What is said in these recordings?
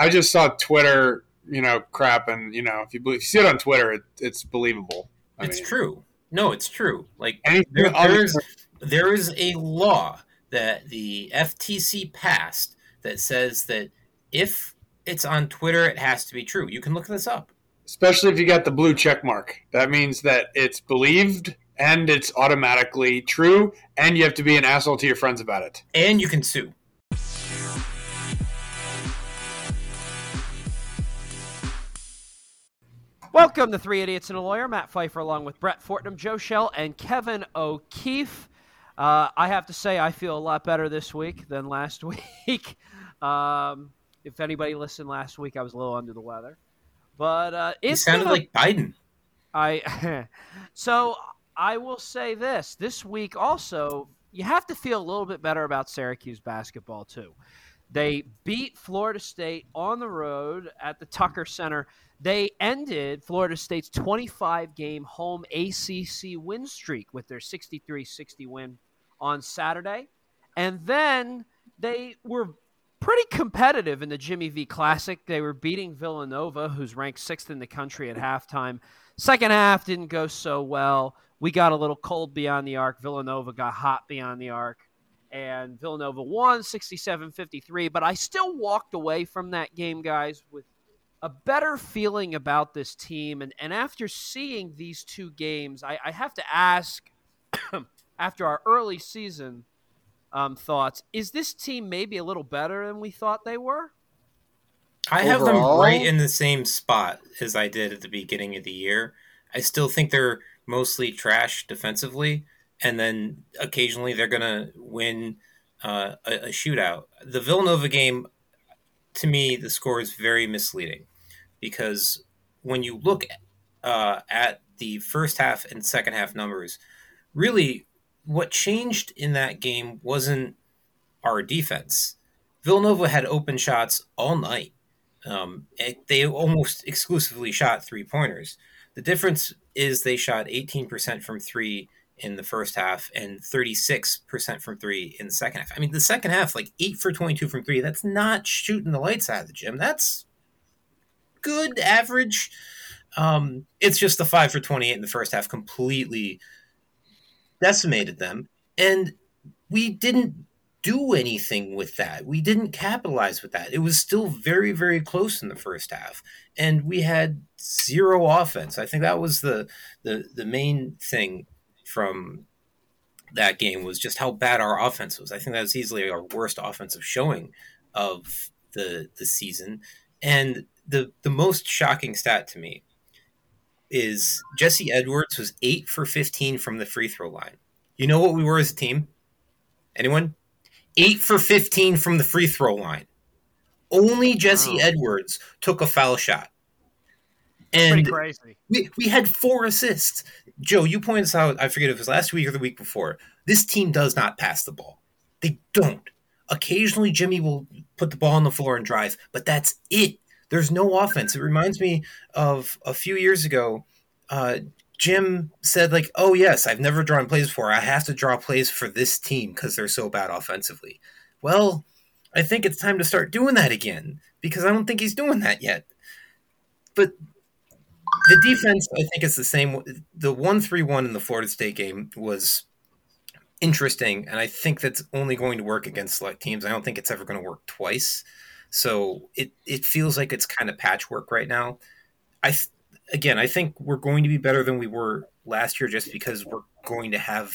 I just saw Twitter, you know, crap, and you know, if you, believe, if you see it on Twitter, it, it's believable. I it's mean, true. No, it's true. Like there, there is there is a law that the FTC passed that says that if it's on Twitter, it has to be true. You can look this up. Especially if you got the blue check mark. That means that it's believed and it's automatically true, and you have to be an asshole to your friends about it. And you can sue. Welcome to Three Idiots and a Lawyer. Matt Pfeiffer along with Brett Fortnum, Joe Shell, and Kevin O'Keefe. Uh, I have to say, I feel a lot better this week than last week. um, if anybody listened last week, I was a little under the weather. But uh, it sounded a, like Biden. I so I will say this: this week also, you have to feel a little bit better about Syracuse basketball too. They beat Florida State on the road at the Tucker Center. They ended Florida State's 25 game home ACC win streak with their 63 60 win on Saturday. And then they were pretty competitive in the Jimmy V Classic. They were beating Villanova, who's ranked sixth in the country at halftime. Second half didn't go so well. We got a little cold beyond the arc. Villanova got hot beyond the arc and Villanova won 67 53. But I still walked away from that game, guys, with a better feeling about this team. And, and after seeing these two games, I, I have to ask after our early season um, thoughts is this team maybe a little better than we thought they were? I have Overall? them right in the same spot as I did at the beginning of the year. I still think they're mostly trash defensively and then occasionally they're going to win uh, a, a, shootout. The Villanova game, to me, the score is very misleading because when you look uh, at the first half and second half numbers, really what changed in that game wasn't our defense. Villanova had open shots all night. Um, they almost exclusively shot three pointers. The difference is they shot 18% from three in the first half and 36% from three in the second half. I mean, the second half, like eight for 22 from three, that's not shooting the lights out of the gym. That's good average. Um, it's just the five for 28 in the first half completely decimated them. And we didn't do anything with that. We didn't capitalize with that. It was still very, very close in the first half. And we had zero offense. I think that was the the, the main thing from that game was just how bad our offense was. I think that was easily our worst offensive showing of the the season. And the the most shocking stat to me is Jesse Edwards was eight for fifteen from the free throw line. You know what we were as a team? Anyone? Eight for fifteen from the free throw line. Only Jesse wow. Edwards took a foul shot. And we, we had four assists. Joe, you pointed out, I forget if it was last week or the week before. This team does not pass the ball. They don't. Occasionally, Jimmy will put the ball on the floor and drive, but that's it. There's no offense. It reminds me of a few years ago. Uh, Jim said, like, oh, yes, I've never drawn plays before. I have to draw plays for this team because they're so bad offensively. Well, I think it's time to start doing that again because I don't think he's doing that yet. But the defense, I think, is the same. The one three one in the Florida State game was interesting, and I think that's only going to work against select teams. I don't think it's ever going to work twice. So it it feels like it's kind of patchwork right now. I again, I think we're going to be better than we were last year, just because we're going to have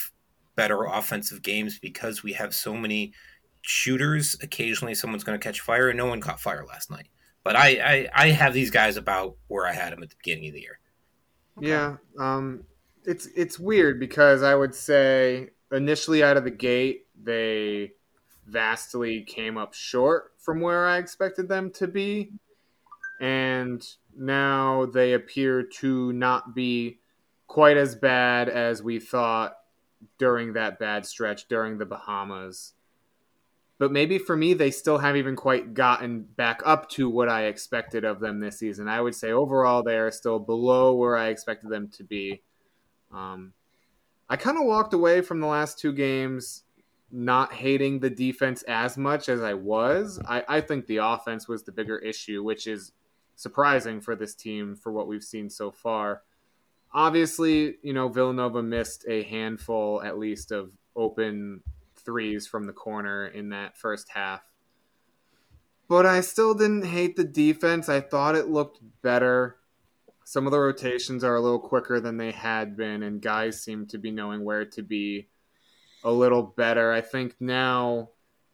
better offensive games because we have so many shooters. Occasionally, someone's going to catch fire, and no one caught fire last night. But I, I, I have these guys about where I had them at the beginning of the year. Okay. Yeah, um, it's it's weird because I would say initially out of the gate they vastly came up short from where I expected them to be, and now they appear to not be quite as bad as we thought during that bad stretch during the Bahamas but maybe for me, they still haven't even quite gotten back up to what I expected of them this season. I would say overall, they are still below where I expected them to be. Um, I kind of walked away from the last two games not hating the defense as much as I was. I, I think the offense was the bigger issue, which is surprising for this team for what we've seen so far. Obviously, you know, Villanova missed a handful at least of open threes from the corner in that first half. But I still didn't hate the defense. I thought it looked better. Some of the rotations are a little quicker than they had been, and guys seem to be knowing where to be a little better. I think now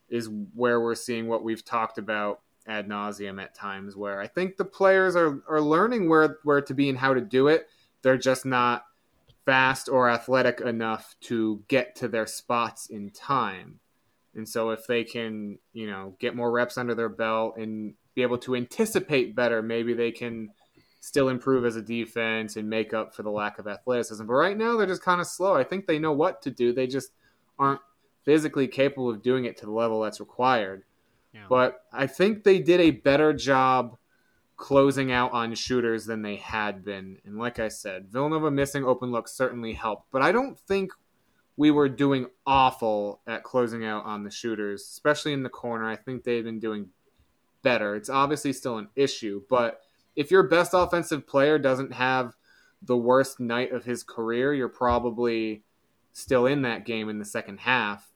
is where we're seeing what we've talked about ad nauseum at times, where I think the players are, are learning where, where to be and how to do it. They're just not fast or athletic enough to get to their spots in time. And so if they can, you know, get more reps under their belt and be able to anticipate better, maybe they can still improve as a defense and make up for the lack of athleticism. But right now they're just kind of slow. I think they know what to do. They just aren't physically capable of doing it to the level that's required. Yeah. But I think they did a better job closing out on shooters than they had been. And like I said, Villanova missing open looks certainly helped, but I don't think we were doing awful at closing out on the shooters, especially in the corner. I think they've been doing better. It's obviously still an issue, but if your best offensive player doesn't have the worst night of his career, you're probably still in that game in the second half.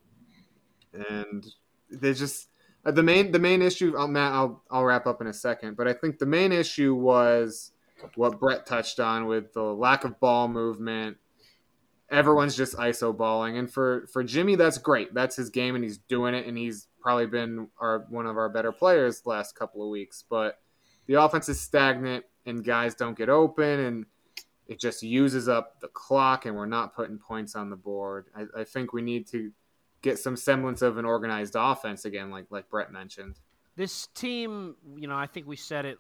And they just uh, the main the main issue, I'll, Matt, I'll I'll wrap up in a second, but I think the main issue was what Brett touched on with the lack of ball movement. Everyone's just iso balling, and for for Jimmy, that's great. That's his game, and he's doing it, and he's probably been our one of our better players the last couple of weeks. But the offense is stagnant, and guys don't get open, and it just uses up the clock, and we're not putting points on the board. I, I think we need to get some semblance of an organized offense again, like like Brett mentioned. This team, you know, I think we said it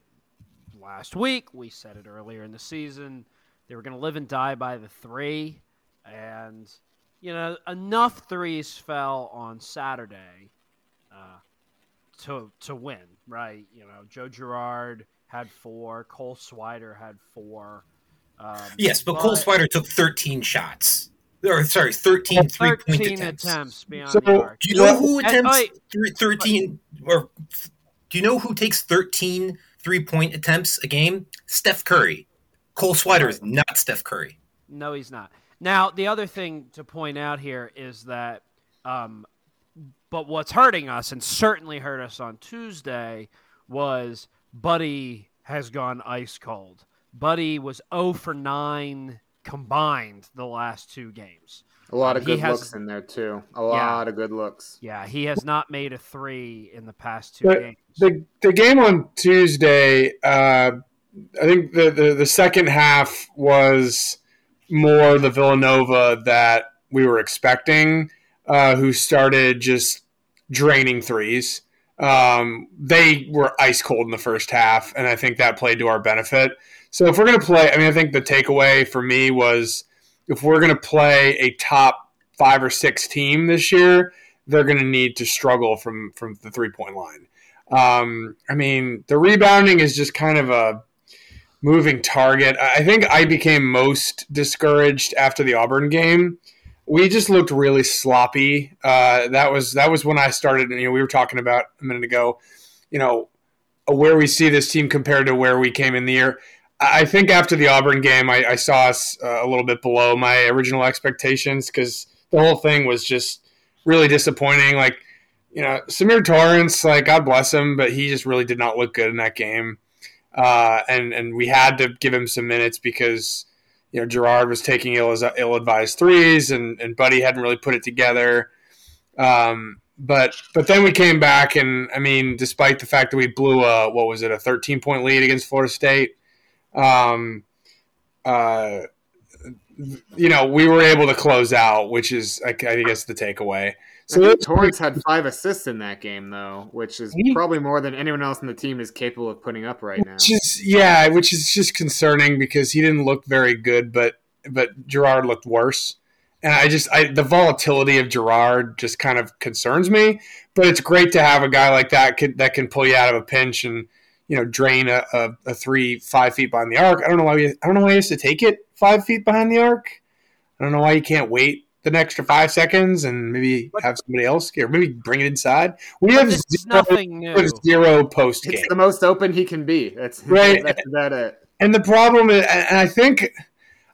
last week. We said it earlier in the season. They were going to live and die by the three, and you know, enough threes fell on Saturday uh, to to win. Right? You know, Joe Girard had four. Cole Swider had four. Um, yes, but, but Cole Swider took 13 shots or sorry, 13 three point attempts. attempts beyond so, the arc. Do you know who attempts and, 13 or do you know who takes 13 three point attempts a game? Steph Curry. Cole Swider is not Steph Curry. No, he's not. Now, the other thing to point out here is that, um, but what's hurting us and certainly hurt us on Tuesday was Buddy has gone ice cold. Buddy was 0 for 9 combined the last two games. A lot of good has, looks in there too. A lot yeah, of good looks. Yeah, he has not made a three in the past two the, games. The the game on Tuesday, uh, I think the, the the second half was more the Villanova that we were expecting, uh, who started just draining threes. Um, they were ice cold in the first half, and I think that played to our benefit. So if we're going to play, I mean, I think the takeaway for me was if we're going to play a top five or six team this year, they're going to need to struggle from from the three point line. Um, I mean, the rebounding is just kind of a moving target. I think I became most discouraged after the Auburn game. We just looked really sloppy. Uh, that was that was when I started. You know, we were talking about a minute ago. You know, where we see this team compared to where we came in the year. I think after the Auburn game, I, I saw us uh, a little bit below my original expectations because the whole thing was just really disappointing. Like, you know, Symir Torrence, like God bless him, but he just really did not look good in that game. Uh, and and we had to give him some minutes because you know Girard was taking ill ill advised threes, and and Buddy hadn't really put it together. Um, but but then we came back, and I mean, despite the fact that we blew a what was it a thirteen point lead against Florida State um, uh, you know, we were able to close out, which is, I, I guess, the takeaway. So Torrence had five assists in that game, though, which is probably more than anyone else in the team is capable of putting up right now. Yeah, which is just concerning because he didn't look very good, but but Girard looked worse, and I just I the volatility of Girard just kind of concerns me. But it's great to have a guy like that can, that can pull you out of a pinch and you know, drain a, a, a, three five feet behind the arc. I don't know why. We, I don't know why he has to take it five feet behind the arc. I don't know why you can't wait the extra five seconds and maybe have somebody else or maybe bring it inside. We have zero, nothing new. zero post game. It's the most open he can be. That's right. That's that it. And the problem is, and I think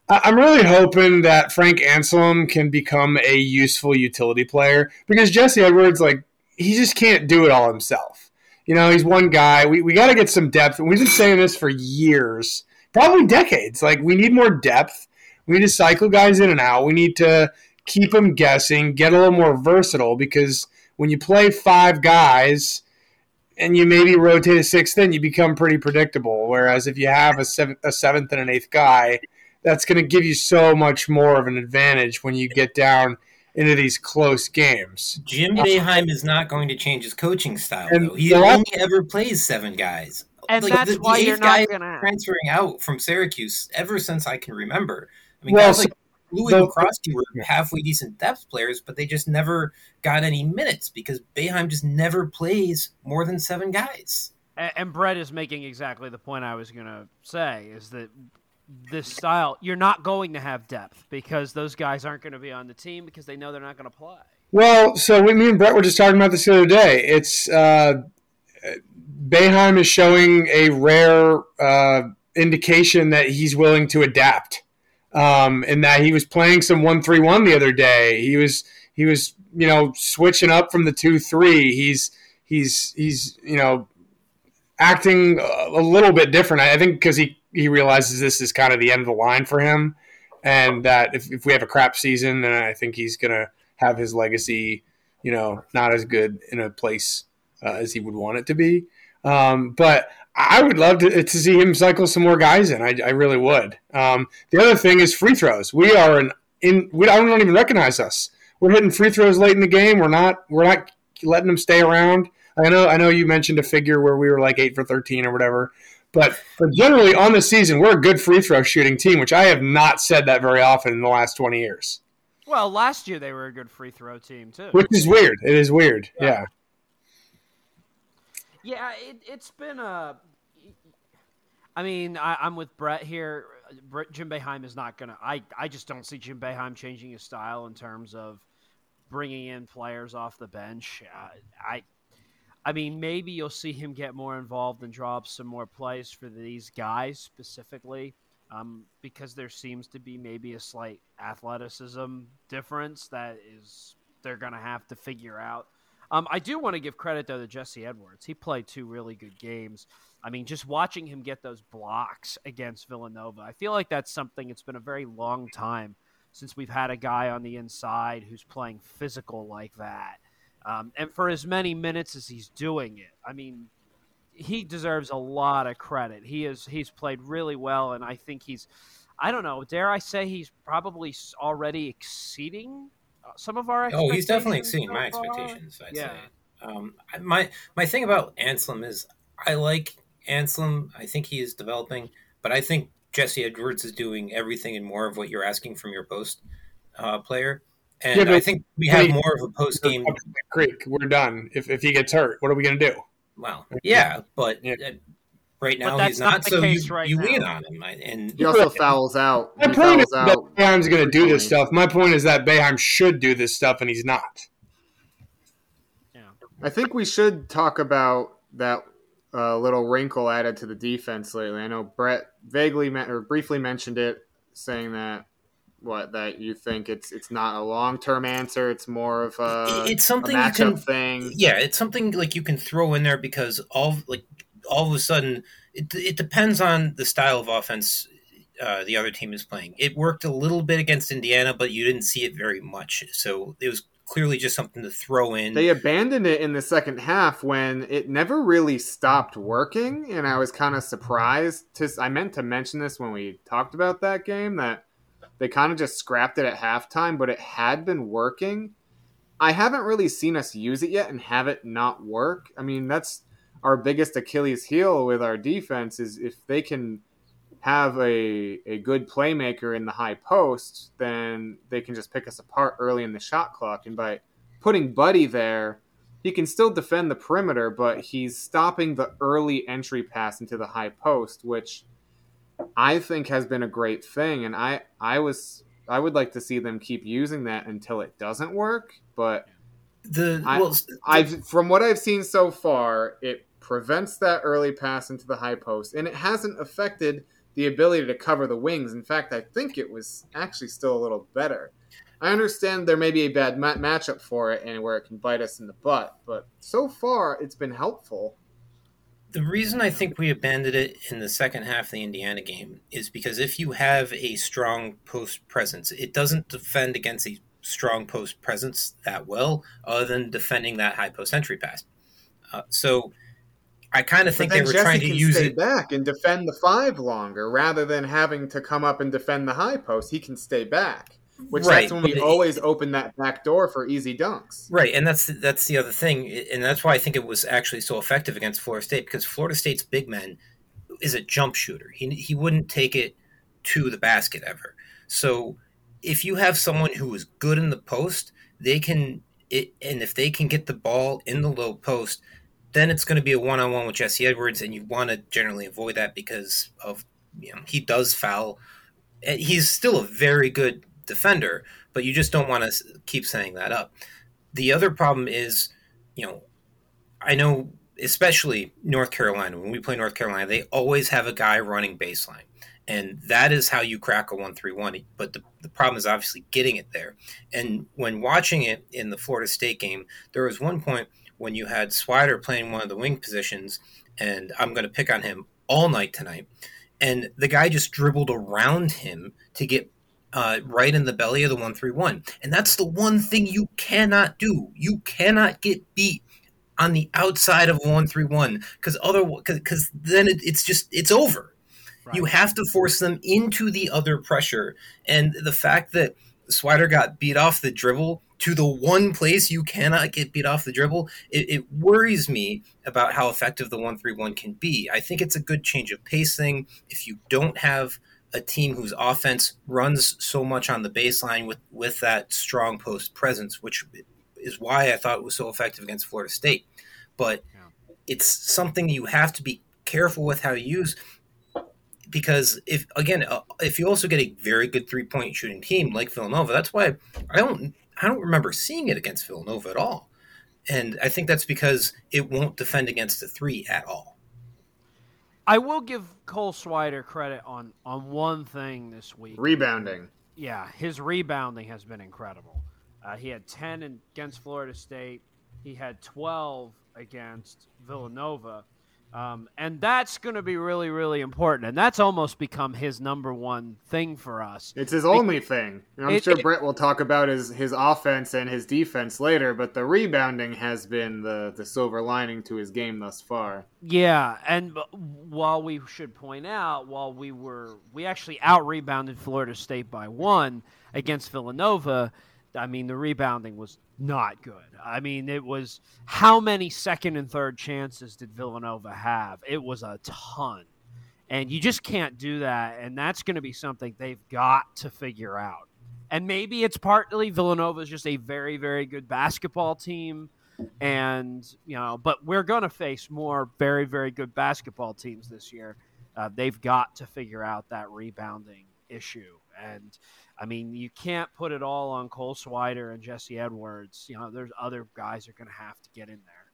I'm really hoping that Frank Anselem can become a useful utility player because Jesse Edwards, like, he just can't do it all himself. You know, he's one guy. We, we got to get some depth. And we've been saying this for years, probably decades. Like, we need more depth. We need to cycle guys in and out. We need to keep them guessing, get a little more versatile because when you play five guys and you maybe rotate a sixth in, you become pretty predictable. Whereas if you have a, seventh, a seventh and an eighth guy, that's going to give you so much more of an advantage when you get down into these close games. Jim Boeheim is not going to change his coaching style. And though. He only ever plays seven guys. And like, that's the, why the you're not gonna... transferring out from Syracuse ever since I can remember. I mean, well, guys like Louis the, McCroskey were halfway decent depth players, but they just never got any minutes because Boeheim just never plays more than seven guys. And, and Brett is making exactly the point I was going to say is that this style, you're not going to have depth because those guys aren't going to be on the team because they know they're not going to play. Well, so we, me and Brett were just talking about this the other day. It's uh, Boeheim is showing a rare uh, indication that he's willing to adapt, um, and that he was playing some one three one the other day. He was he was you know switching up from the two three. He's he's he's you know acting a little bit different. I think because he he realizes this is kind of the end of the line for him, and that if, if we have a crap season, then I think he's gonna have his legacy, you know, not as good in a place uh, as he would want it to be. Um, but I would love to, to see him cycle some more guys in. I, I really would. Um, the other thing is free throws. We are an in. We I don't even recognize us. We're hitting free throws late in the game. We're not. We're not letting them stay around. I know. I know you mentioned a figure where we were like eight for thirteen or whatever. But, but generally on the season, we're a good free throw shooting team, which I have not said that very often in the last 20 years. Well, last year they were a good free throw team, too. Which is weird. It is weird. Yeah. Yeah, it, has been a. I mean, I, am with Brett here. Jim Boeheim is not going to. I I just don't see Jim Boeheim changing his style in terms of bringing in players off the bench. Uh, I I mean, maybe you'll see him get more involved and draw up some more plays for these guys specifically, um, because there seems to be maybe a slight athleticism difference that is they're going to have to figure out. Um, I do want to give credit though to Jesse Edwards. He played two really good games. I mean, just watching him get those blocks against Villanova, I feel like that's something. It's been a very long time since we've had a guy on the inside who's playing physical like that. Um, and for as many minutes as he's doing it, I mean, he deserves a lot of credit. He is he's played really well, and I think he's, I don't know, dare I say he's probably already exceeding uh, some of our. Expectations. Oh, he's definitely exceeding so my expectations. I'd yeah. say. Um, my my thing about Anselem is I like Anselem. I think he is developing, but I think Jesse Edwards is doing everything and more of what you're asking from your post uh, player. And yeah, I think we have more of a post game. Creek, we're done. If, if he gets hurt, what are we going to do? Well, yeah, but yeah. right now he's not. not so you, right you lean on him, and he also fouls out. My he point is that Boeheim's going to do this stuff. My point is that Boeheim should do this stuff, and he's not. Yeah, I think we should talk about that uh, little wrinkle added to the defense lately. I know Brett vaguely or briefly mentioned it, saying that what that you think it's it's not a long term answer. It's more of a it's something a you can thing. Yeah, it's something like you can throw in there because all like all of a sudden it it depends on the style of offense uh, the other team is playing. It worked a little bit against Indiana, but you didn't see it very much. So it was clearly just something to throw in. They abandoned it in the second half when it never really stopped working, and I was kind of surprised. To I meant to mention this when we talked about that game that they kind of just scrapped it at halftime, but it had been working. I haven't really seen us use it yet and have it not work. I mean, that's our biggest Achilles heel with our defense is if they can have a, a good playmaker in the high post, then they can just pick us apart early in the shot clock. And by putting Buddy there, he can still defend the perimeter, but he's stopping the early entry pass into the high post, which I think has been a great thing. And I, I was I would like to see them keep using that until it doesn't work. But the I, well, I've from what I've seen so far, it prevents that early pass into the high post, and it hasn't affected the ability to cover the wings. In fact, I think it was actually still a little better. I understand there may be a bad ma- matchup for it and where it can bite us in the butt, but so far it's been helpful. The reason I think we abandoned it in the second half of the Indiana game is because if you have a strong post presence, it doesn't defend against a strong post presence that well, other than defending that high post entry pass. Uh, so I kind of think they were Jesse trying to use stay it back and defend the five longer rather than having to come up and defend the high post. He can stay back. Which right, that's when we always open that back door for easy dunks. Right, and that's that's the other thing, and that's why I think it was actually so effective against Florida State because Florida State's big man is a jump shooter. He he wouldn't take it to the basket ever. So if you have someone who is good in the post, they can it, and if they can get the ball in the low post, then it's going to be a one on one with Jesse Edwards, and you want to generally avoid that because of you know he does foul. He's still a very good defender, but you just don't want to keep saying that up. The other problem is, you know, I know especially North Carolina, when we play North Carolina, they always have a guy running baseline. And that is how you crack a 1 3 1. But the, the problem is obviously getting it there. And when watching it in the Florida State game, there was one point when you had Swider playing one of the wing positions, and I'm going to pick on him all night tonight. And the guy just dribbled around him to get uh, right in the belly of the 131. And that's the one thing you cannot do. You cannot get beat on the outside of 131 because other because then it, it's just it's over. Right. You have to force them into the other pressure. And the fact that Swider got beat off the dribble to the one place you cannot get beat off the dribble, it, it worries me about how effective the 131 can be. I think it's a good change of pace thing. If you don't have – a team whose offense runs so much on the baseline with with that strong post presence, which is why I thought it was so effective against Florida State. But yeah. it's something you have to be careful with how you use because if again uh, if you also get a very good three point shooting team like Villanova, that's why I don't I don't remember seeing it against Villanova at all. And I think that's because it won't defend against the three at all. I will give Cole Swider credit on on one thing this week. Rebounding. Yeah, his rebounding has been incredible. Uh, he had 10 against Florida State. He had 12 against Villanova. Um, and that's going to be really, really important. And that's almost become his number one thing for us. It's his only thing. And I'm it, sure it, Brett will talk about his, his offense and his defense later, but the rebounding has been the, the silver lining to his game thus far. Yeah. And while we should point out, while we were, we actually out rebounded Florida State by one against Villanova I mean, the rebounding was not good. I mean, it was how many second and third chances did Villanova have? It was a ton. And you just can't do that. And that's going to be something they've got to figure out. And maybe it's partly Villanova is just a very, very good basketball team. And, you know, but we're going to face more very, very good basketball teams this year. Uh, they've got to figure out that rebounding issue. And, I mean, you can't put it all on Cole Swider and Jesse Edwards. You know, there's other guys are going to have to get in there.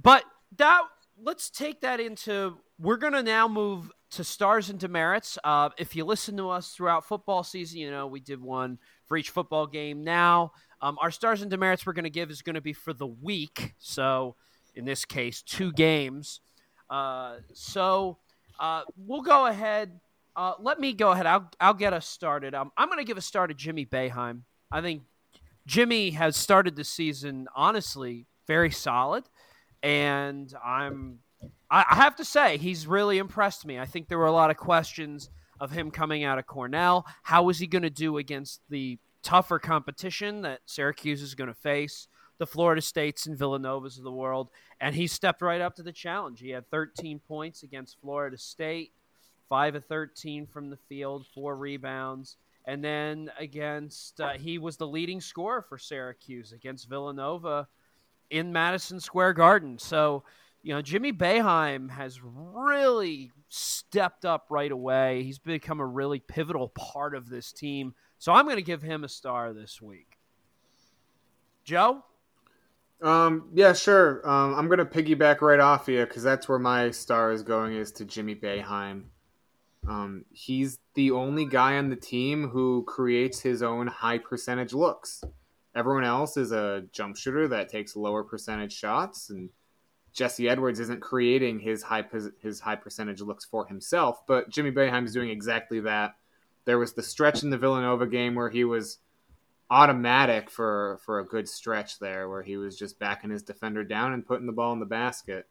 But that let's take that into. We're going to now move to stars and demerits. Uh, if you listen to us throughout football season, you know we did one for each football game. Now, um, our stars and demerits we're going to give is going to be for the week. So, in this case, two games. Uh, so, uh, we'll go ahead uh, let me go ahead. I'll I'll get us started. Um, I'm going to give a start to Jimmy Boeheim. I think Jimmy has started the season honestly very solid, and I'm I, I have to say he's really impressed me. I think there were a lot of questions of him coming out of Cornell. How is he going to do against the tougher competition that Syracuse is going to face? The Florida States and Villanovas of the world, and he stepped right up to the challenge. He had 13 points against Florida State five of 13 from the field, four rebounds. And then against, uh, he was the leading scorer for Syracuse against Villanova in Madison Square Garden. So, you know, Jimmy Boeheim has really stepped up right away. He's become a really pivotal part of this team So I'm going to give him a star this week. Joe? Um, yeah, sure. Um, I'm gonna piggyback right off you because that's where my star is going is to Jimmy Boeheim. Um, he's the only guy on the team who creates his own high percentage looks. Everyone else is a jump shooter that takes lower percentage shots, and Jesse Edwards isn't creating his high his high percentage looks for himself. But Jimmy Boeheim is doing exactly that. There was the stretch in the Villanova game where he was automatic for for a good stretch there, where he was just backing his defender down and putting the ball in the basket.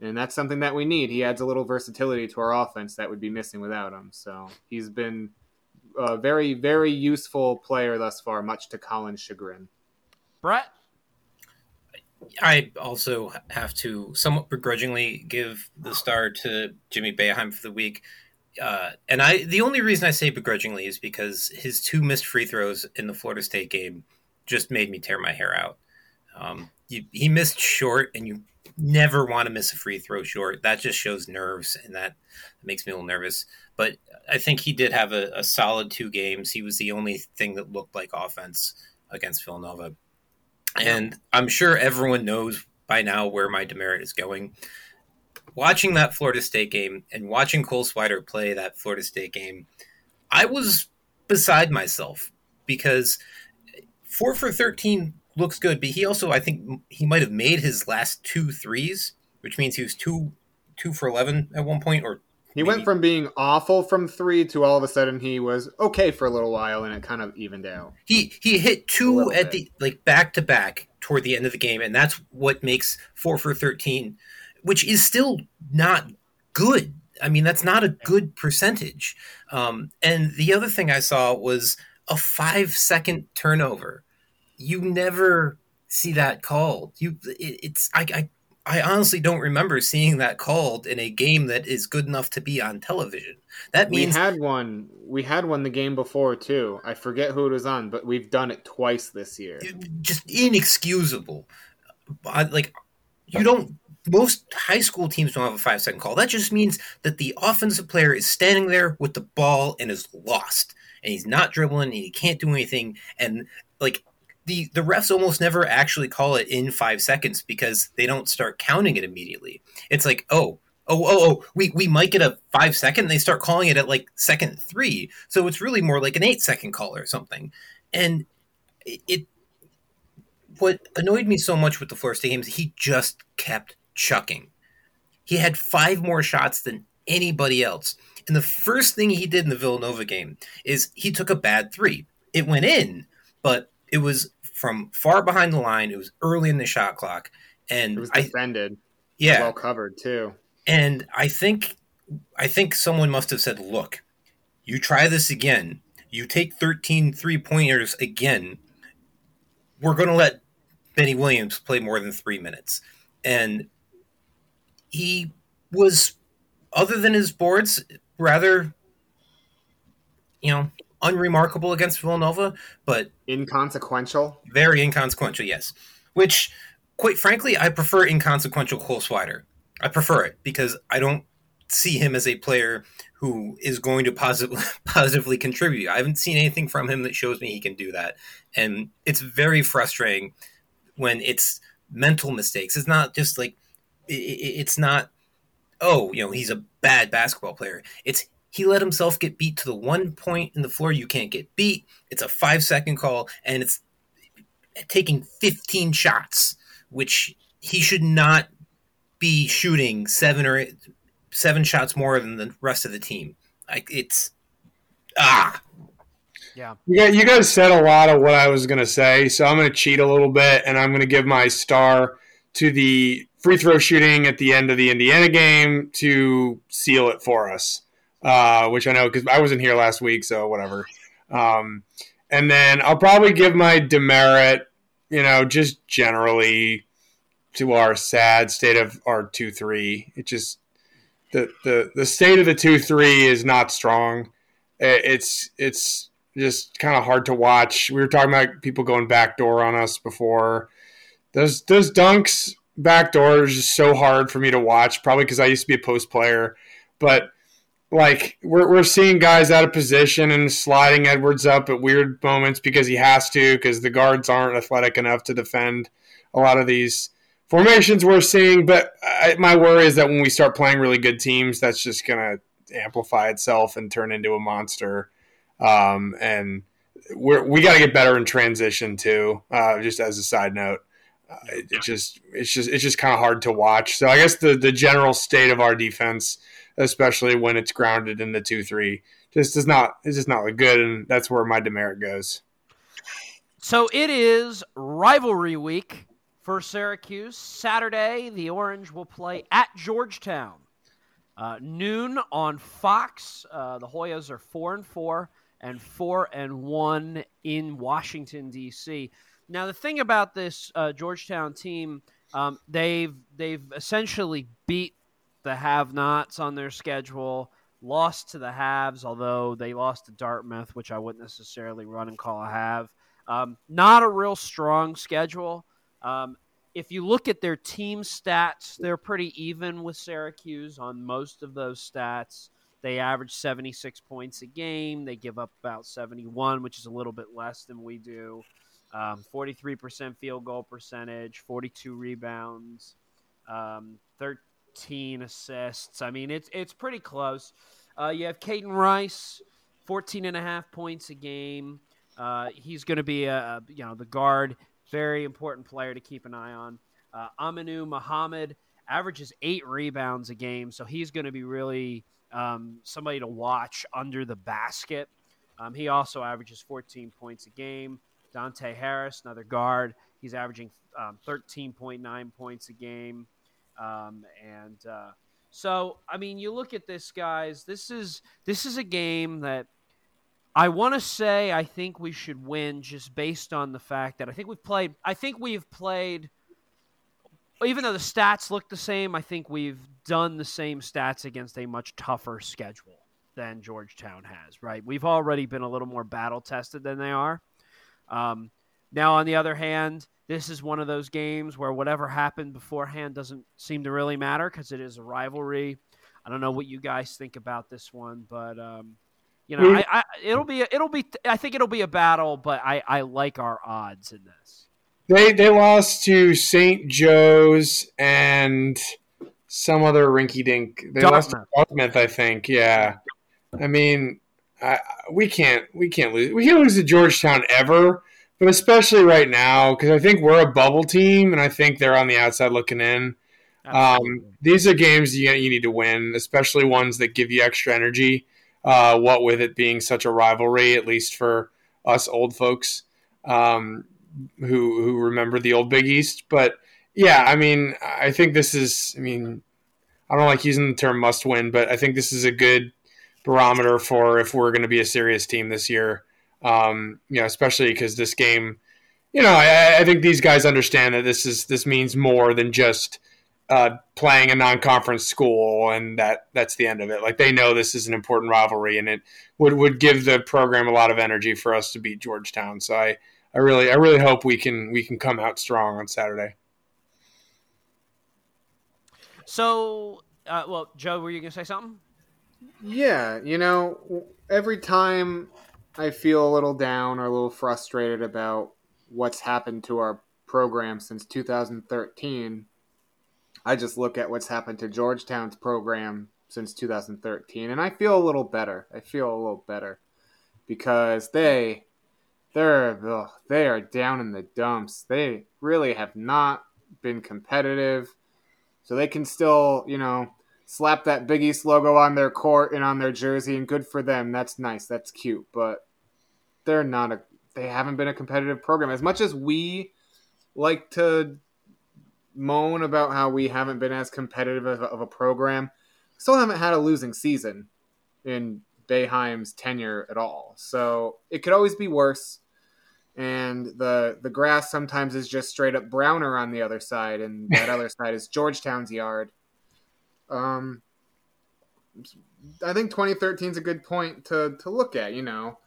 And that's something that we need. He adds a little versatility to our offense that would be missing without him. So he's been a very, very useful player thus far, much to Colin's chagrin. Brett? I also have to somewhat begrudgingly give the star to Jimmy Boeheim for the week. Uh, and I, the only reason I say begrudgingly is because his two missed free throws in the Florida State game just made me tear my hair out. Um, you, he missed short, and you never want to miss a free throw short. That just shows nerves, and that makes me a little nervous. But I think he did have a, a solid two games. He was the only thing that looked like offense against Villanova. And I'm sure everyone knows by now where my demerit is going. Watching that Florida State game and watching Cole Swider play that Florida State game, I was beside myself because four for 13 looks good, but he also, I think, he might have made his last two threes, which means he was two two for 11 at one point or he Maybe. went from being awful from three to all of a sudden he was okay for a little while, and it kind of evened out. He he hit two at bit. the like back to back toward the end of the game, and that's what makes four for thirteen, which is still not good. I mean, that's not a good percentage. Um, and the other thing I saw was a five second turnover. You never see that called. You, it, it's I, I I honestly don't remember seeing that called in a game that is good enough to be on television. That means we had one. We had one the game before too. I forget who it was on, but we've done it twice this year. Just inexcusable. Like you don't. Most high school teams don't have a five second call. That just means that the offensive player is standing there with the ball and is lost, and he's not dribbling, and he can't do anything. And like the the refs almost never actually call it in five seconds because they don't start counting it immediately. It's like, oh, oh, oh, oh, we, we might get a five second. And they start calling it at like second three. So it's really more like an eight second call or something. And it, it what annoyed me so much with the Florida State games, he just kept chucking. He had five more shots than anybody else. And the first thing he did in the Villanova game is he took a bad three. It went in, but it was from far behind the line. It was early in the shot clock, and it was defended. I, yeah, well covered too. And I think I think someone must have said, "Look, you try this again. You take 13 three pointers again. We're going to let Benny Williams play more than three minutes." And he was, other than his boards, rather, you know, unremarkable against Villanova, but inconsequential. Very inconsequential, yes. Which, quite frankly, I prefer inconsequential Cole Swider. I prefer it because I don't see him as a player who is going to positively positively contribute. I haven't seen anything from him that shows me he can do that, and it's very frustrating when it's mental mistakes. It's not just like it's not oh you know he's a bad basketball player. It's he let himself get beat to the one point in the floor you can't get beat. It's a five second call, and it's taking 15 shots, which he should not be shooting seven or eight, seven shots more than the rest of the team. Like it's ah. Yeah. You guys, you guys said a lot of what I was going to say, so I'm going to cheat a little bit, and I'm going to give my star to the free throw shooting at the end of the Indiana game to seal it for us uh, which I know because I wasn't here last week, so whatever. Um, and then I'll probably give my demerit, you know, just generally to our sad state of our two three. It just the the the state of the two three is not strong. It's it's just kind of hard to watch. We were talking about people going backdoor on us before. Those those dunks backdoor is just so hard for me to watch. Probably because I used to be a post player, but like we're we're seeing guys out of position and sliding Edwards up at weird moments because he has to because the guards aren't athletic enough to defend a lot of these formations we're seeing. But I, my worry is that when we start playing really good teams, that's just gonna amplify itself and turn into a monster. Um, and we're, we got to get better in transition too. Uh, just as a side note, uh, it, it, just it's just it's just kind of hard to watch. So I guess the the general state of our defense, especially when it's grounded in the two three, just does not it's just not look good, and that's where my demerit goes. So it is rivalry week for Syracuse. Saturday, the Orange will play at Georgetown. Uh, noon on Fox. Uh, the Hoyas are four and four and four and one in Washington D.C. Now the thing about this uh, Georgetown team, um, they've they've essentially beat the have-nots on their schedule, lost to the haves, although they lost to Dartmouth, which I wouldn't necessarily run and call a have. Um, not a real strong schedule. Um, if you look at their team stats, they're pretty even with Syracuse on most of those stats. They average 76 points a game. They give up about 71, which is a little bit less than we do. Um, 43% field goal percentage, 42 rebounds, um, 13 assists. I mean, it's it's pretty close. Uh, you have Kaiden Rice, 14 and a half points a game. Uh, he's going to be a, you know the guard very important player to keep an eye on. Uh, Aminu Mohammed averages eight rebounds a game, so he's going to be really um, somebody to watch under the basket. Um, he also averages 14 points a game. Dante Harris, another guard, he's averaging um, 13.9 points a game. Um, and uh, so, I mean, you look at this, guys. This is this is a game that I want to say I think we should win just based on the fact that I think we've played. I think we've played. Even though the stats look the same, I think we've done the same stats against a much tougher schedule than Georgetown has. Right? We've already been a little more battle tested than they are. Um, now, on the other hand, this is one of those games where whatever happened beforehand doesn't seem to really matter because it is a rivalry. I don't know what you guys think about this one, but um, you know, I, I, it'll be it'll be I think it'll be a battle, but I I like our odds in this. They they lost to St. Joe's and some other rinky dink. They Dartmouth. lost to Dartmouth, I think. Yeah, I mean, I, we can't we can't lose we can't lose to Georgetown ever, but especially right now because I think we're a bubble team and I think they're on the outside looking in. Um, these are games you you need to win, especially ones that give you extra energy. Uh, what with it being such a rivalry, at least for us old folks um, who who remember the old Big East. But yeah, I mean, I think this is. I mean, I don't like using the term "must win," but I think this is a good barometer for if we're going to be a serious team this year. Um, you know, especially because this game, you know, I, I, think these guys understand that this is this means more than just uh, playing a non-conference school, and that that's the end of it. Like they know this is an important rivalry, and it would would give the program a lot of energy for us to beat Georgetown. So I, I really I really hope we can we can come out strong on Saturday. So, uh, well, Joe, were you gonna say something? Yeah, you know, every time I feel a little down or a little frustrated about what's happened to our program since 2013 I just look at what's happened to Georgetown's program since 2013, and I feel a little better. I feel a little better because they they're ugh, they are down in the dumps. They really have not been competitive, so they can still you know slap that Big East logo on their court and on their jersey, and good for them. That's nice. That's cute, but they're not a they haven't been a competitive program as much as we like to moan about how we haven't been as competitive of a, program. Still haven't had a losing season in Boeheim's tenure at all. So it could always be worse. And the the grass sometimes is just straight up browner on the other side, and that other side is Georgetown's yard. Um, I think 2013 is a good point to to look at. You know,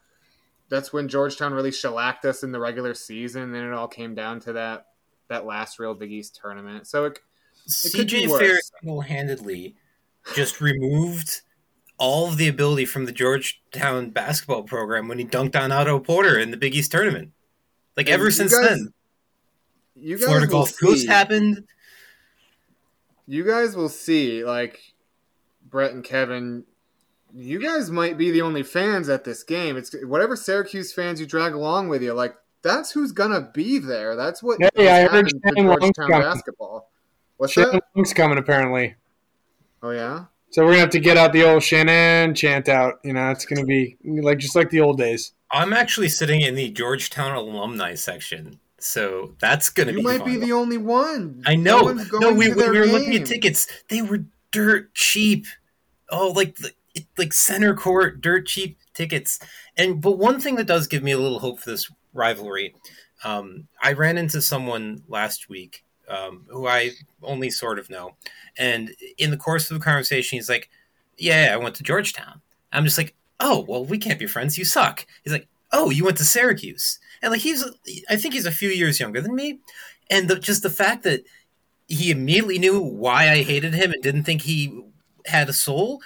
that's when Georgetown really shellacked us in the regular season. Then it all came down to that that last real Big East tournament. So it, it CJ Fair single handedly just removed all of the ability from the Georgetown basketball program when he dunked on Otto Porter in the Big East tournament. Like ever since guys, then, you guys Florida Gulf see, Coast happened. You guys will see, like Brett and Kevin. You guys might be the only fans at this game. It's whatever Syracuse fans you drag along with you. Like that's who's gonna be there. That's what. Hey, I heard Shannon Georgetown basketball. What's Shannon that? Long's coming apparently. Oh yeah. So we're gonna have to get out the old Shannon chant out. You know, it's gonna be like just like the old days. I'm actually sitting in the Georgetown alumni section, so that's gonna you be. You might fun. be the only one. I know. No, no we, we were game. looking at tickets. They were dirt cheap. Oh, like like center court, dirt cheap tickets. And but one thing that does give me a little hope for this rivalry, um, I ran into someone last week um, who I only sort of know. And in the course of the conversation, he's like, Yeah, I went to Georgetown. I'm just like, Oh, well, we can't be friends. You suck. He's like, Oh, you went to Syracuse. And like, he's, I think he's a few years younger than me. And the, just the fact that he immediately knew why I hated him and didn't think he had a soul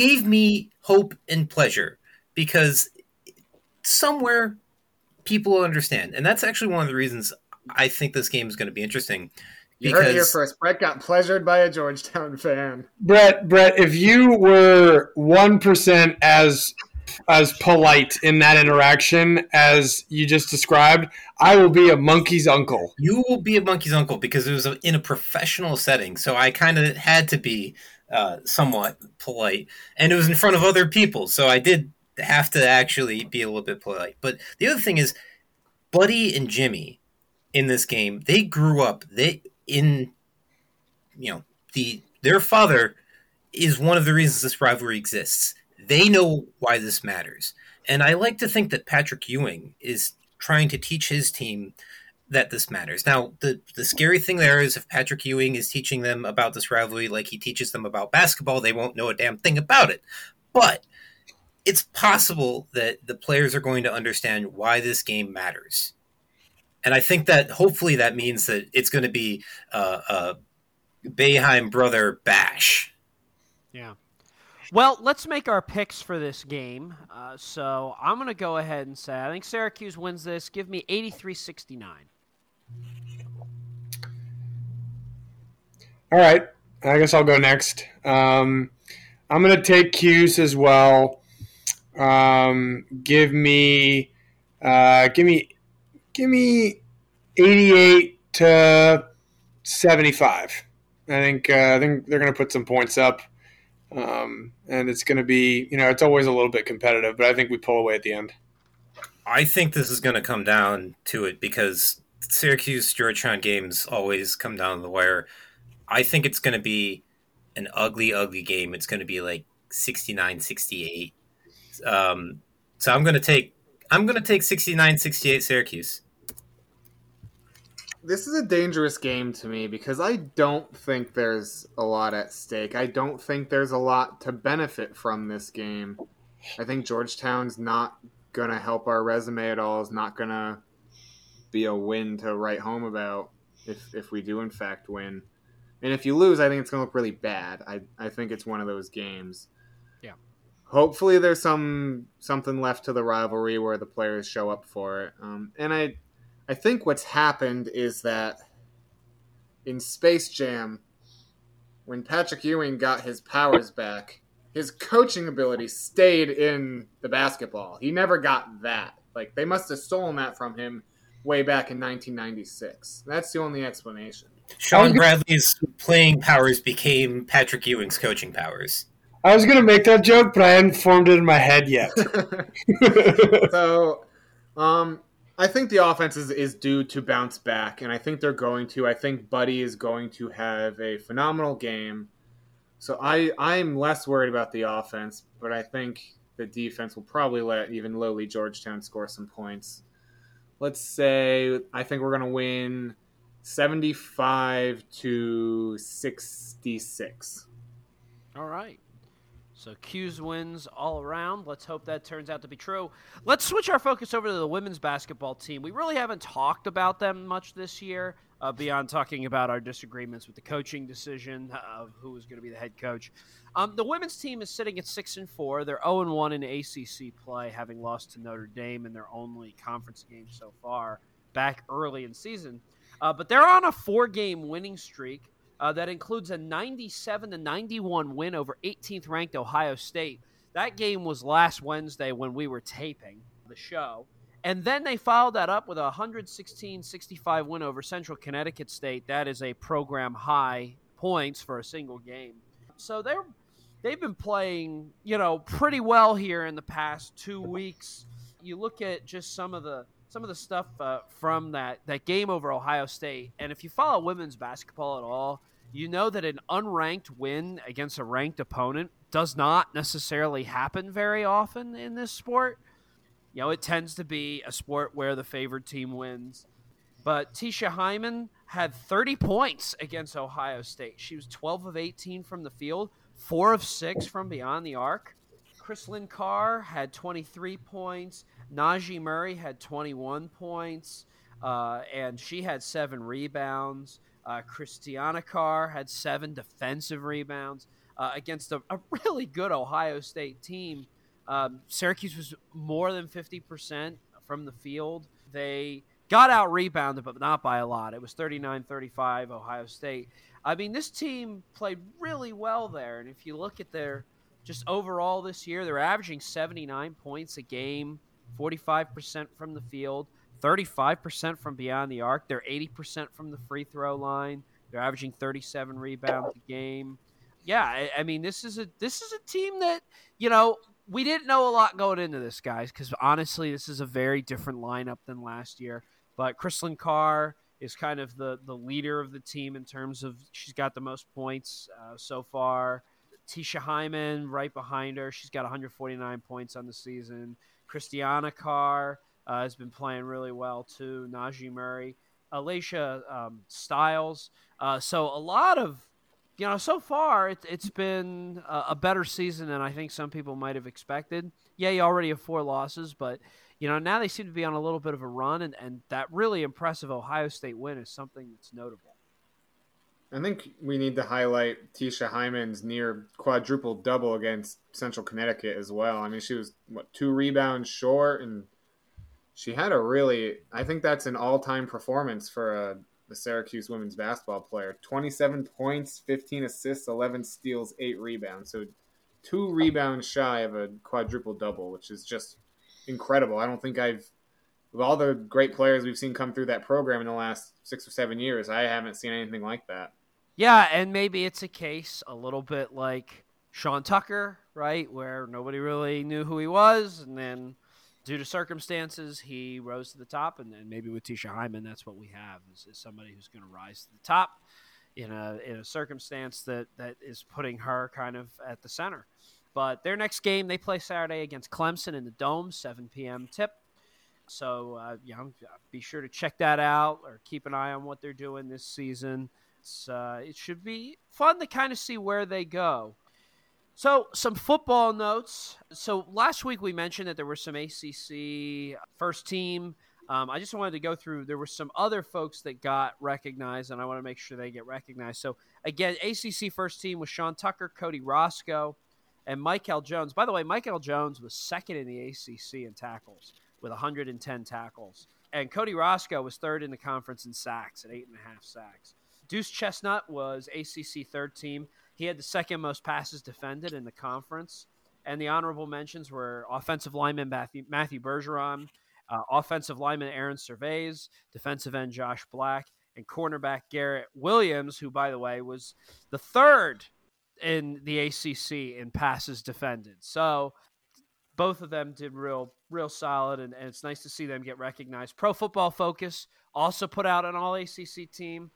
gave me hope and pleasure because somewhere people understand. And that's actually one of the reasons I think this game is going to be interesting. You heard it here first. Brett got pleasured by a Georgetown fan. Brett, Brett, if you were one percent as as polite in that interaction as you just described, I will be a monkey's uncle. You will be a monkey's uncle because it was in a professional setting, so I kind of had to be uh, somewhat polite, and it was in front of other people, so I did have to actually be a little bit polite. But the other thing is, Buddy and Jimmy in this game. They grew up they in you know the their father is one of the reasons this rivalry exists. They know why this matters. And I like to think that Patrick Ewing is trying to teach his team that this matters. Now, the the scary thing there is if Patrick Ewing is teaching them about this rivalry like he teaches them about basketball, they won't know a damn thing about it. But it's possible that the players are going to understand why this game matters and I think that hopefully that means that it's going to be uh, a Boeheim brother bash. Yeah. Well, let's make our picks for this game. Uh, so I'm going to go ahead and say I think Syracuse wins this. Give me 83 69. All right. I guess I'll go next. Um, I'm going to take cues as well. Um, give me, uh, give me give me 88 to 75. I think uh, I think they're going to put some points up, um, and it's going to be you know it's always a little bit competitive, but I think we pull away at the end. I think this is going to come down to it because Syracuse Georgetown games always come down to the wire. I think it's going to be an ugly, ugly game. It's going to be like 69 68. Um, so I'm going to take I'm going to take 69 68 Syracuse. This is a dangerous game to me because I don't think there's a lot at stake. I don't think there's a lot to benefit from this game. I think Georgetown's not going to help our resume at all, is not going to be a win to write home about if, if we do, in fact, win. And if you lose, I think it's going to look really bad. I, I think it's one of those games Yeah. hopefully there's some something left to the rivalry where the players show up for it. Um, and I I think what's happened is that in Space Jam, when Patrick Ewing got his powers back, his coaching ability stayed in the basketball. He never got that. Like they must have stolen that from him way back in 1996. That's the only explanation. Shawn Bradley's playing powers became Patrick Ewing's coaching powers. I was gonna make that joke, but I hadn't formed it in my head yet. so, um, I think the offense is, is due to bounce back, and I think they're going to. I think Buddy is going to have a phenomenal game. So I I'm less worried about the offense, but I think the defense will probably let even lowly Georgetown score some points. Let's say I think we're gonna win 75 to 66. All right. So Q's wins all around. Let's hope that turns out to be true. Let's switch our focus over to the women's basketball team. We really haven't talked about them much this year, uh, beyond talking about our disagreements with the coaching decision of who was going to be the head coach. Um, the women's team is sitting at six and four. They're zero and one in ACC play, having lost to Notre Dame in their only conference game so far back early in season. Uh, but they're on a four-game winning streak uh, that includes a 97 to 91 win over 18th ranked Ohio State. That game was last Wednesday when we were taping the show. And then they followed that up with a 116 65 win over Central Connecticut State. That is a program high points for a single game. So they're they've been playing, you know, pretty well here in the past 2 weeks. You look at just some of the some of the stuff uh, from that that game over Ohio State, and if you follow women's basketball at all, you know that an unranked win against a ranked opponent does not necessarily happen very often in this sport. You know, it tends to be a sport where the favored team wins. But Teisha Hyman had 30 points against Ohio State. She was 12 of 18 from the field, 4 of 6 from beyond the arc. Lynn Carr had 23 points. Naje Murray had 21 points, uh, and she had seven rebounds. Uh, Christianna Carr had seven defensive rebounds uh, against a, a, really good Ohio State team. Um, Syracuse was more than 50% from the field. They got out rebounded, but not by a lot. It was 39 35 Ohio State. I mean, this team played really well there. And if you look at their just overall this year, they're averaging 79 points a game, 45% from the field. 35% from beyond the arc. They're 80% from the free throw line. They're averaging 37 rebounds a game. Yeah, I, I mean this is a this is a team that you know we didn't know a lot going into this, guys, because honestly, this is a very different lineup than last year. But Chrislyn Carr is kind of the the leader of the team in terms of she's got the most points uh, so far. Teisha Hyman right behind her. She's got 149 points on the season. Christianna Carr uh, has been playing really well too. Naje Murray, Alaysia um, Styles. Uh, so a lot of, you know, so far it, has been a, a, better season than I think some people might have expected. Yeah, you already have four losses, but you know now they seem to be on a little bit of a run, and, and that really impressive Ohio State win is something that's notable. I think we need to highlight Teisha Hyman's near quadruple double against Central Connecticut as well. I mean, she was what two rebounds short and she had a really I think that's an all time performance for a, a, Syracuse women's basketball player. Twenty seven points, fifteen assists, eleven steals, eight rebounds. So two rebounds shy of a quadruple double, which is just incredible. I don't think I've of all the great players we've seen come through that program in the last six or seven years, I haven't seen anything like that. Yeah, and maybe it's a case a little bit like Sean Tucker, right, where nobody really knew who he was, and then due to circumstances, he rose to the top, and, and maybe with Teisha Hyman, that's what we have is, is somebody who's going to rise to the top in a in a circumstance that that is putting her kind of at the center. But their next game, they play Saturday against Clemson in the Dome, 7 p.m. tip. So, uh, you know, be sure to check that out or keep an eye on what they're doing this season. Uh, it should be fun to kind of see where they go. So, some football notes. So, last week we mentioned that there were some ACC first team. Um, I just wanted to go through. There were some other folks that got recognized, and I want to make sure they get recognized. So, again, ACC first team was Sean Tucker, Cody Roscoe, and Michael Jones. By the way, Michael Jones was second in the ACC in tackles with 110 tackles, and Cody Roscoe was third in the conference in sacks at eight and a half sacks. Duce Chestnut was ACC third team. He had the second most passes defended in the conference. And the honorable mentions were offensive lineman Matthew, Matthew Bergeron, uh, offensive lineman Airon Servais, defensive end Josh Black, and cornerback Garrett Williams, who, by the way, was the third in the ACC in passes defended. So both of them did real, real solid, and, and it's nice to see them get recognized. Pro Football Focus also put out an All ACC team.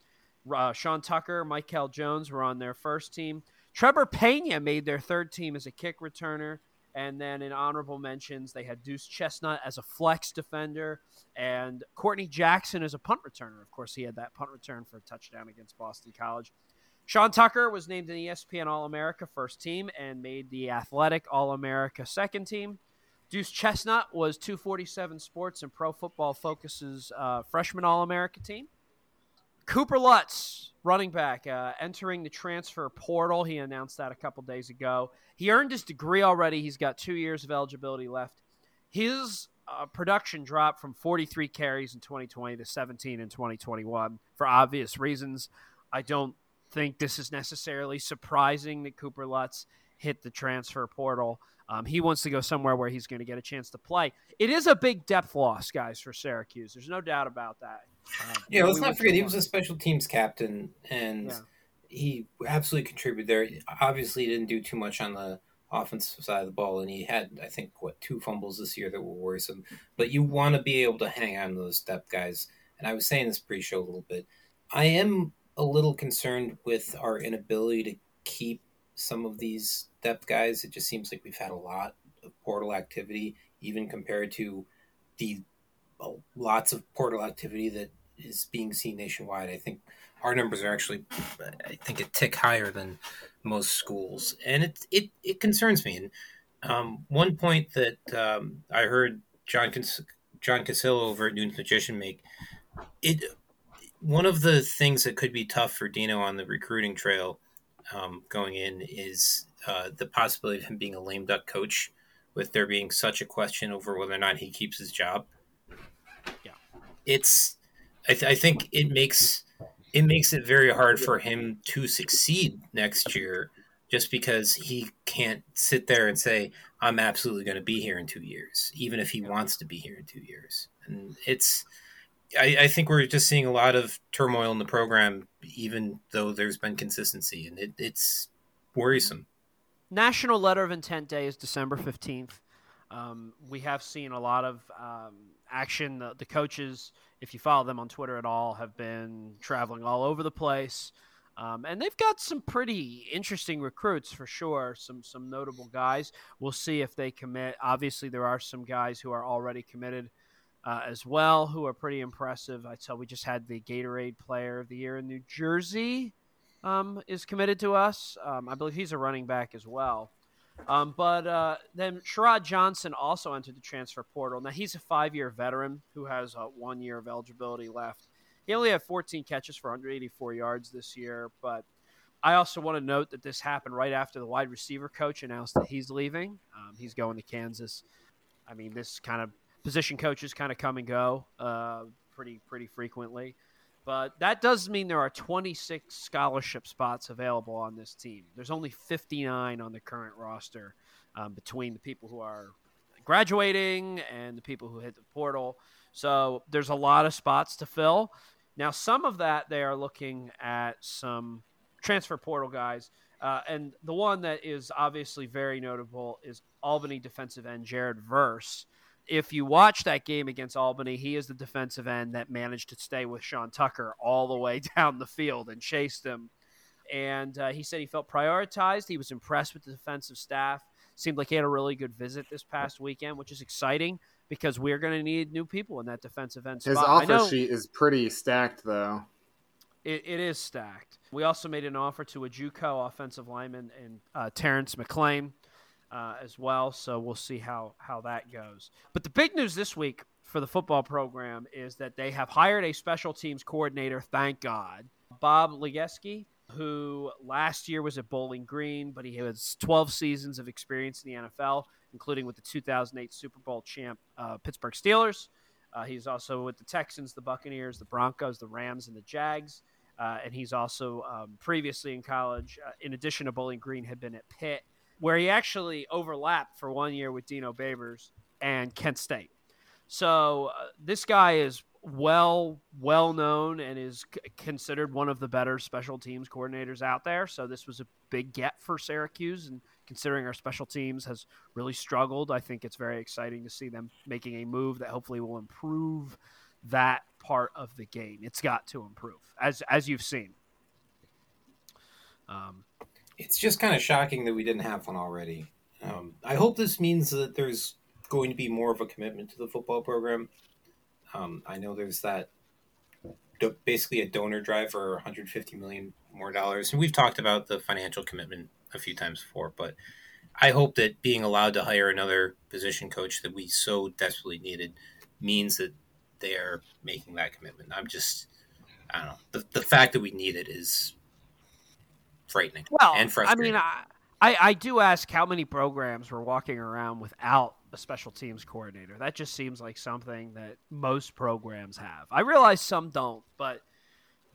Uh, Sean Tucker, Michael Jones were on their first team. Trevor Pena made their third team as a kick returner. And then in honorable mentions, they had Duce Chestnut as a flex defender and Courtney Jackson as a punt returner. Of course, he had that punt return for a touchdown against Boston College. Sean Tucker was named an ESPN All America first team and made the Athletic All America second team. Duce Chestnut was 247 Sports and Pro Football Focus's uh, freshman All America team. Cooper Lutz, running back, uh, entering the transfer portal. He announced that a couple days ago. He earned his degree already. He's got two years of eligibility left. His uh, production dropped from 43 carries in 2020 to 17 in 2021 for obvious reasons. I don't think this is necessarily surprising that Cooper Lutz hit the transfer portal. Um, he wants to go somewhere where he's going to get a chance to play. It is a big depth loss, guys, for Syracuse. There's no doubt about that. Um, yeah, let's not forget he was a special teams captain, and yeah. he absolutely contributed there. Obviously, he didn't do too much on the offensive side of the ball, and he had, I think, what two fumbles this year that were worrisome. But you want to be able to hang on to those depth guys. And I was saying this pre-show a little bit. I am a little concerned with our inability to keep some of these depth guys. It just seems like we've had a lot of portal activity, even compared to the well, lots of portal activity that is being seen nationwide. I think our numbers are actually, I think, a tick higher than most schools, and it it, it concerns me. And um, one point that um, I heard John John Cassillo over at Nunes Magician make it one of the things that could be tough for Dino on the recruiting trail um, going in is uh, the possibility of him being a lame duck coach, with there being such a question over whether or not he keeps his job. Yeah, it's. I, th- I think it makes it makes it very hard for him to succeed next year, just because he can't sit there and say, "I'm absolutely going to be here in two years," even if he wants to be here in two years, and it's I, I, think we're just seeing a lot of turmoil in the program, even though there's been consistency, and it, it's worrisome. National Letter of Intent Day is December 15th. Um, we have seen a lot of um, action. The, the, coaches, if you follow them on Twitter at all, have been traveling all over the place. Um, and they've got some pretty interesting recruits for sure. Some some notable guys. We'll see if they commit. Obviously, there are some guys who are already committed uh, as well, who are pretty impressive. I tell we just had the Gatorade Player of the Year in New Jersey um, is committed to us. Um, I believe he's a running back as well. Um, but uh, then Sharod Johnson also entered the transfer portal. Now he's a five-year veteran who has uh, one year of eligibility left. He only had 14 catches for 184 yards this year, but I also want to note that this happened right after the wide receiver coach announced that he's leaving. Um, he's going to Kansas. I mean, this kind of position coaches kind of come and go uh, pretty pretty frequently. But that does mean there are 26 scholarship spots available on this team. There's only 59 on the current roster um, between the people who are graduating and the people who hit the portal. So there's a lot of spots to fill. Now, some of that they are looking at some transfer portal guys. Uh, and the one that is obviously very notable is Albany defensive end Jared Verse if you watch that game against Albany, he is the defensive end that managed to stay with Sean Tucker all the way down the field and chased him. And uh, he said he felt prioritized. He was impressed with the defensive staff. Seemed like he had a really good visit this past weekend, which is exciting because we're going to need new people in that defensive end spot. His offer know, sheet is pretty stacked, though. It, it is stacked. We also made an offer to a JUCO offensive lineman and uh, Terrence McLean uh, as well. So we'll see how how that goes. But the big news this week for the football program is that they have hired a special teams coordinator. Thank God, Bob Ligashesky, who last year was at Bowling Green, but he has 12 seasons of experience in the NFL, including with the 2008 Super Bowl champ uh, Pittsburgh Steelers. Uh, he's also with the Texans, the Buccaneers, the Broncos, the Rams, and the Jags. Uh, and he's also um, previously in college, uh, in addition to Bowling Green, had been at Pitt where he actually overlapped for one year with Dino Babers and Kent State. So uh, this guy is well well known and is c- considered one of the better special teams coordinators out there. So this was a big get for Syracuse, and considering our special teams has really struggled, I think it's very exciting to see them making a move that hopefully will improve that part of the game. It's got to improve as as you've seen. Um, it's just kind of shocking that we didn't have one already. Um, I hope this means that there's going to be more of a commitment to the football program. Um, I know there's that basically a donor drive for 150 million more dollars. And we've talked about the financial commitment a few times before, but I hope that being allowed to hire another position coach that we so desperately needed means that they are making that commitment. I'm just, I don't know. The, the fact that we need it is frightening. Well, and frustrating. I mean, I, I, do ask how many programs were walking around without a special teams coordinator. That just seems like something that most programs have. I realize some don't, but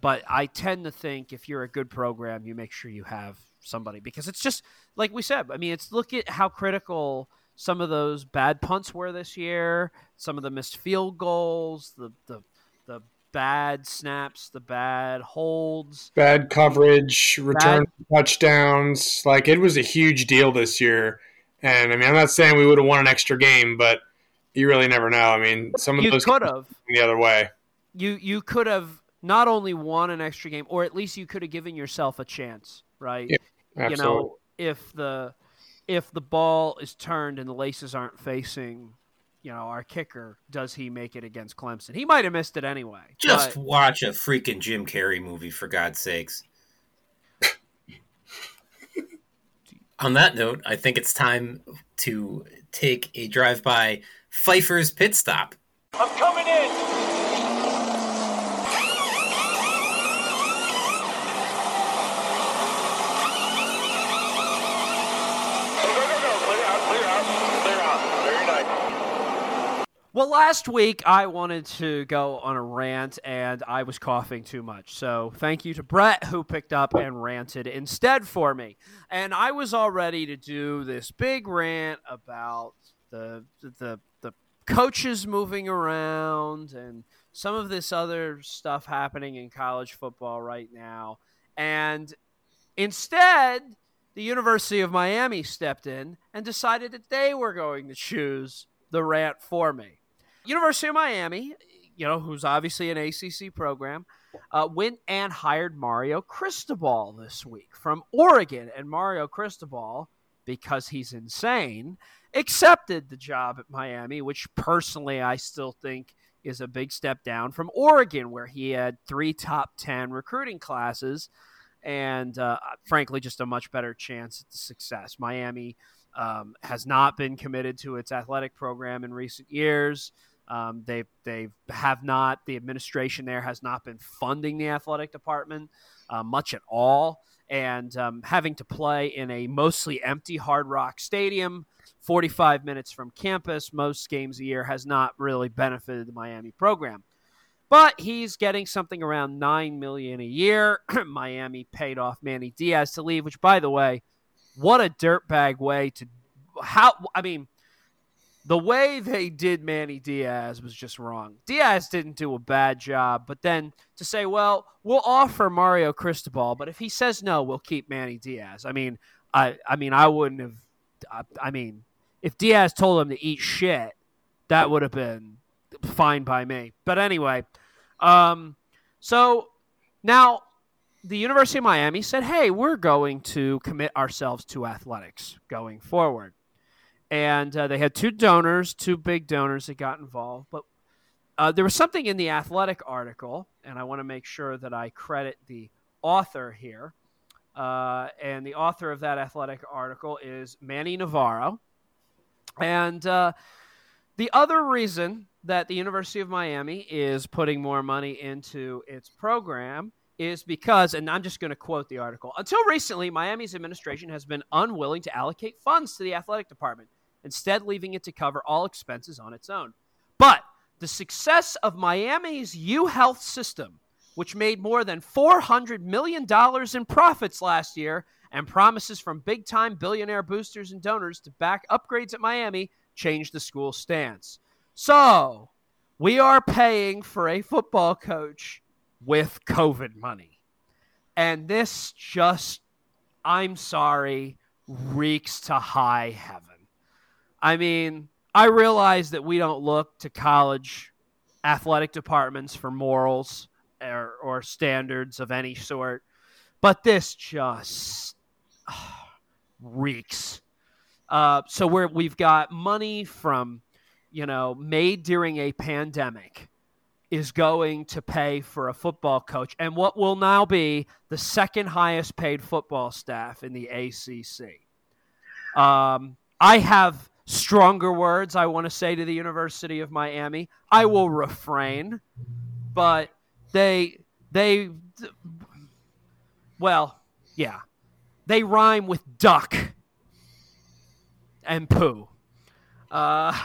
but I tend to think if you're a good program, you make sure you have somebody because it's just like we said. I mean, it's look at how critical some of those bad punts were this year, some of the missed field goals, the the bad snaps, the bad holds, bad coverage, return bad... touchdowns. Like it was a huge deal this year. And I mean, I'm not saying we would have won an extra game, but you really never know. I mean, some of you those could have the other way. You you could have not only won an extra game, or at least you could have given yourself a chance, right? Yeah, you know, if the if the ball is turned and the laces aren't facing, you know, our kicker, does he make it against Clemson? He might have missed it anyway. Just but... watch a freaking Jim Carrey movie for God's sakes. On that note, I think it's time to take a drive by Pfeiffer's pit stop. I'm coming in. Well, last week I wanted to go on a rant and I was coughing too much. So thank you to Brett who picked up and ranted instead for me. And I was all ready to do this big rant about the the the coaches moving around and some of this other stuff happening in college football right now. And instead, the University of Miami stepped in and decided that they were going to choose the rant for me. University of Miami, you know, who's obviously an ACC program, uh, went and hired Mario Cristobal this week from Oregon. And Mario Cristobal, because he's insane, accepted the job at Miami, which personally I still think is a big step down from Oregon, where he had three top 10 recruiting classes and, uh, frankly, just a much better chance at success. Miami um, has not been committed to its athletic program in recent years. Um, they they have not. The administration there has not been funding the athletic department uh, much at all, and um, having to play in a mostly empty Hard Rock Stadium, 45 minutes from campus, most games a year, has not really benefited the Miami program. But he's getting something around nine million a year. Miami paid off Manny Diaz to leave, which, by the way, what a dirtbag way to how I mean the way they did Manny Diaz was just wrong. Diaz didn't do a bad job, but then to say, well, we'll offer Mario Cristobal, but if he says no, we'll keep Manny Diaz. I mean, I I mean, I wouldn't have. I, I mean, if Diaz told him to eat shit, that would have been fine by me. But anyway, um, so now the University of Miami said, hey, we're going to commit ourselves to athletics going forward and uh, they had two donors, two big donors that got involved. But uh, there was something in the athletic article, and I want to make sure that I credit the author here. Uh, and the author of that athletic article is Manny Navarro. And uh, the other reason that the University of Miami is putting more money into its program is because, and I'm just going to quote the article until recently, Miami's administration has been unwilling to allocate funds to the athletic department instead leaving it to cover all expenses on its own. But the success of Miami's U Health system, which made more than $400 million in profits last year and promises from big time billionaire boosters and donors to back upgrades at Miami, changed the school's stance. So, we are paying for a football coach with COVID money. And this just, I'm sorry, reeks to high heaven. I mean, I realize that we don't look to college athletic departments for morals or, or standards of any sort, but this just uh, reeks. Uh, so we're, we've got money from, you know, made during a pandemic is going to pay for a football coach and what will now be the second highest paid football staff in the ACC. Um, I have stronger words I want to say to the University of Miami. I will refrain, but they they well, yeah. They rhyme with duck and poo. Uh,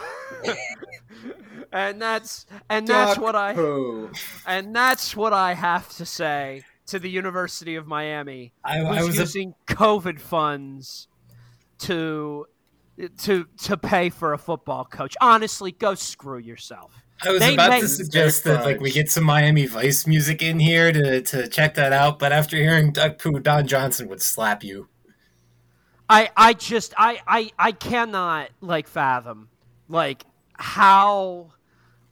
and that's and duck that's what I poo. and that's what I have to say to the University of Miami. I, I was using a... COVID funds to to to pay for a football coach. Honestly, go screw yourself. I was they about to suggest that like we get some Miami Vice music in here to to check that out, but after hearing Duck Poo, Don Johnson would slap you. I I just I I I cannot like fathom like how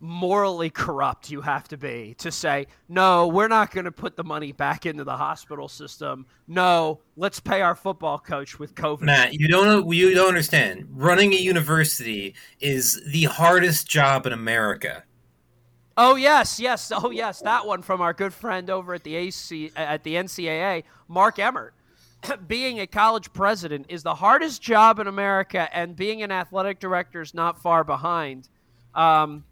morally corrupt you have to be to say, no, we're not going to put the money back into the hospital system. No, let's pay our football coach with COVID. Matt, you don't you don't understand. Running a university is the hardest job in America. Oh yes, yes, oh yes, that one from our good friend over at the AC at the NCAA, Mark Emmert. being a college president is the hardest job in America, and being an athletic director is not far behind. Um,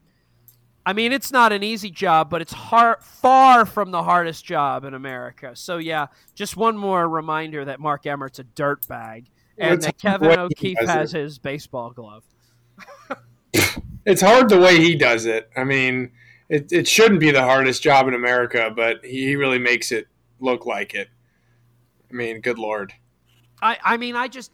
I mean, it's not an easy job, but it's hard, far from the hardest job in America. So yeah, just one more reminder that Mark Emmert's a dirtbag, and it's that Kevin O'Keefe has it. his baseball glove. it's hard the way he does it. I mean, it, it shouldn't be the hardest job in America, but he really makes it look like it. I mean, good lord. I I mean, I just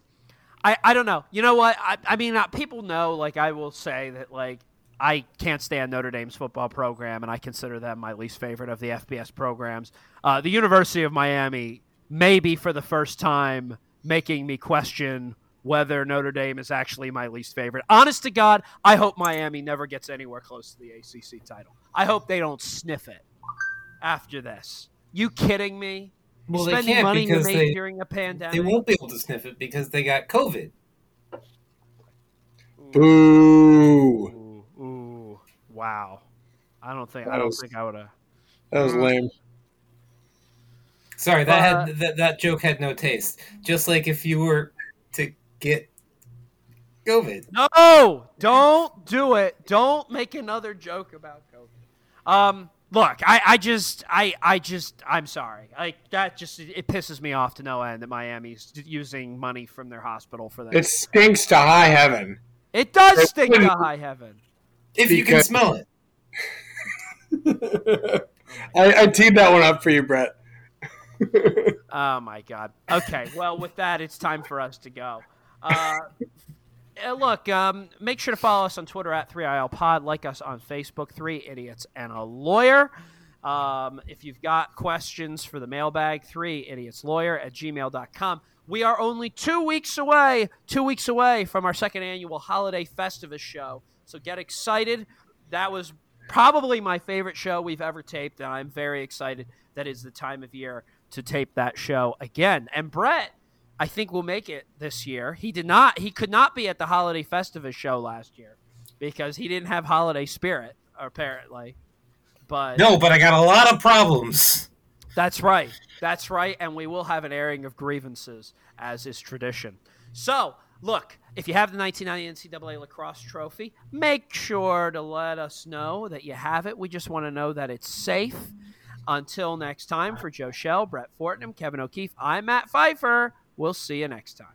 I I don't know. You know what? I I mean, uh, people know. Like, I will say that like I can't stand Notre Dame's football program, and I consider them my least favorite of the FBS programs. Uh, the University of Miami, maybe for the first time, making me question whether Notre Dame is actually my least favorite. Honest to God, I hope Miami never gets anywhere close to the ACC title. I hope they don't sniff it after this. You kidding me? Well, they can't because they, during a pandemic. They won't be able to sniff it because they got COVID. Boo! Ooh, ooh, wow! I don't think that I don't was, think I would have. That was lame. Sorry, that uh, had that, that joke had no taste. Just like if you were to get COVID. No, don't do it. Don't make another joke about COVID. Um, look, I, I just, I, I just, I'm sorry. Like that just, it pisses me off to no end that Miami's using money from their hospital for that. It stinks to high heaven. It does stink to high heaven. If you can smell it. I, I teed that one up for you, Brett. oh my god. Okay, well, with that, it's time for us to go. Uh, uh, look, um, make sure to follow us on Twitter at 3IL Pod. Like us on Facebook, Three Idiots and a Lawyer. Um, if you've got questions for the mailbag, three idiots lawyer at gmail.com. We are only two weeks away, two weeks away from our second annual holiday Festivus show. So get excited. That was probably my favorite show we've ever taped, and I'm very excited that is the time of year to tape that show again. And Brett, I think will make it this year. He did not. He could not be at the holiday Festivus show last year because he didn't have holiday spirit apparently. But no, but I got a lot of problems. That's right. That's right. And we will have an airing of grievances as is tradition. So look, if you have the 1990 NCAA lacrosse trophy, make sure to let us know that you have it. We just want to know that it's safe. Until next time, for Joe Shell, Brett Fortnum, Kevin O'Keefe, I'm Matt Pfeiffer. We'll see you next time.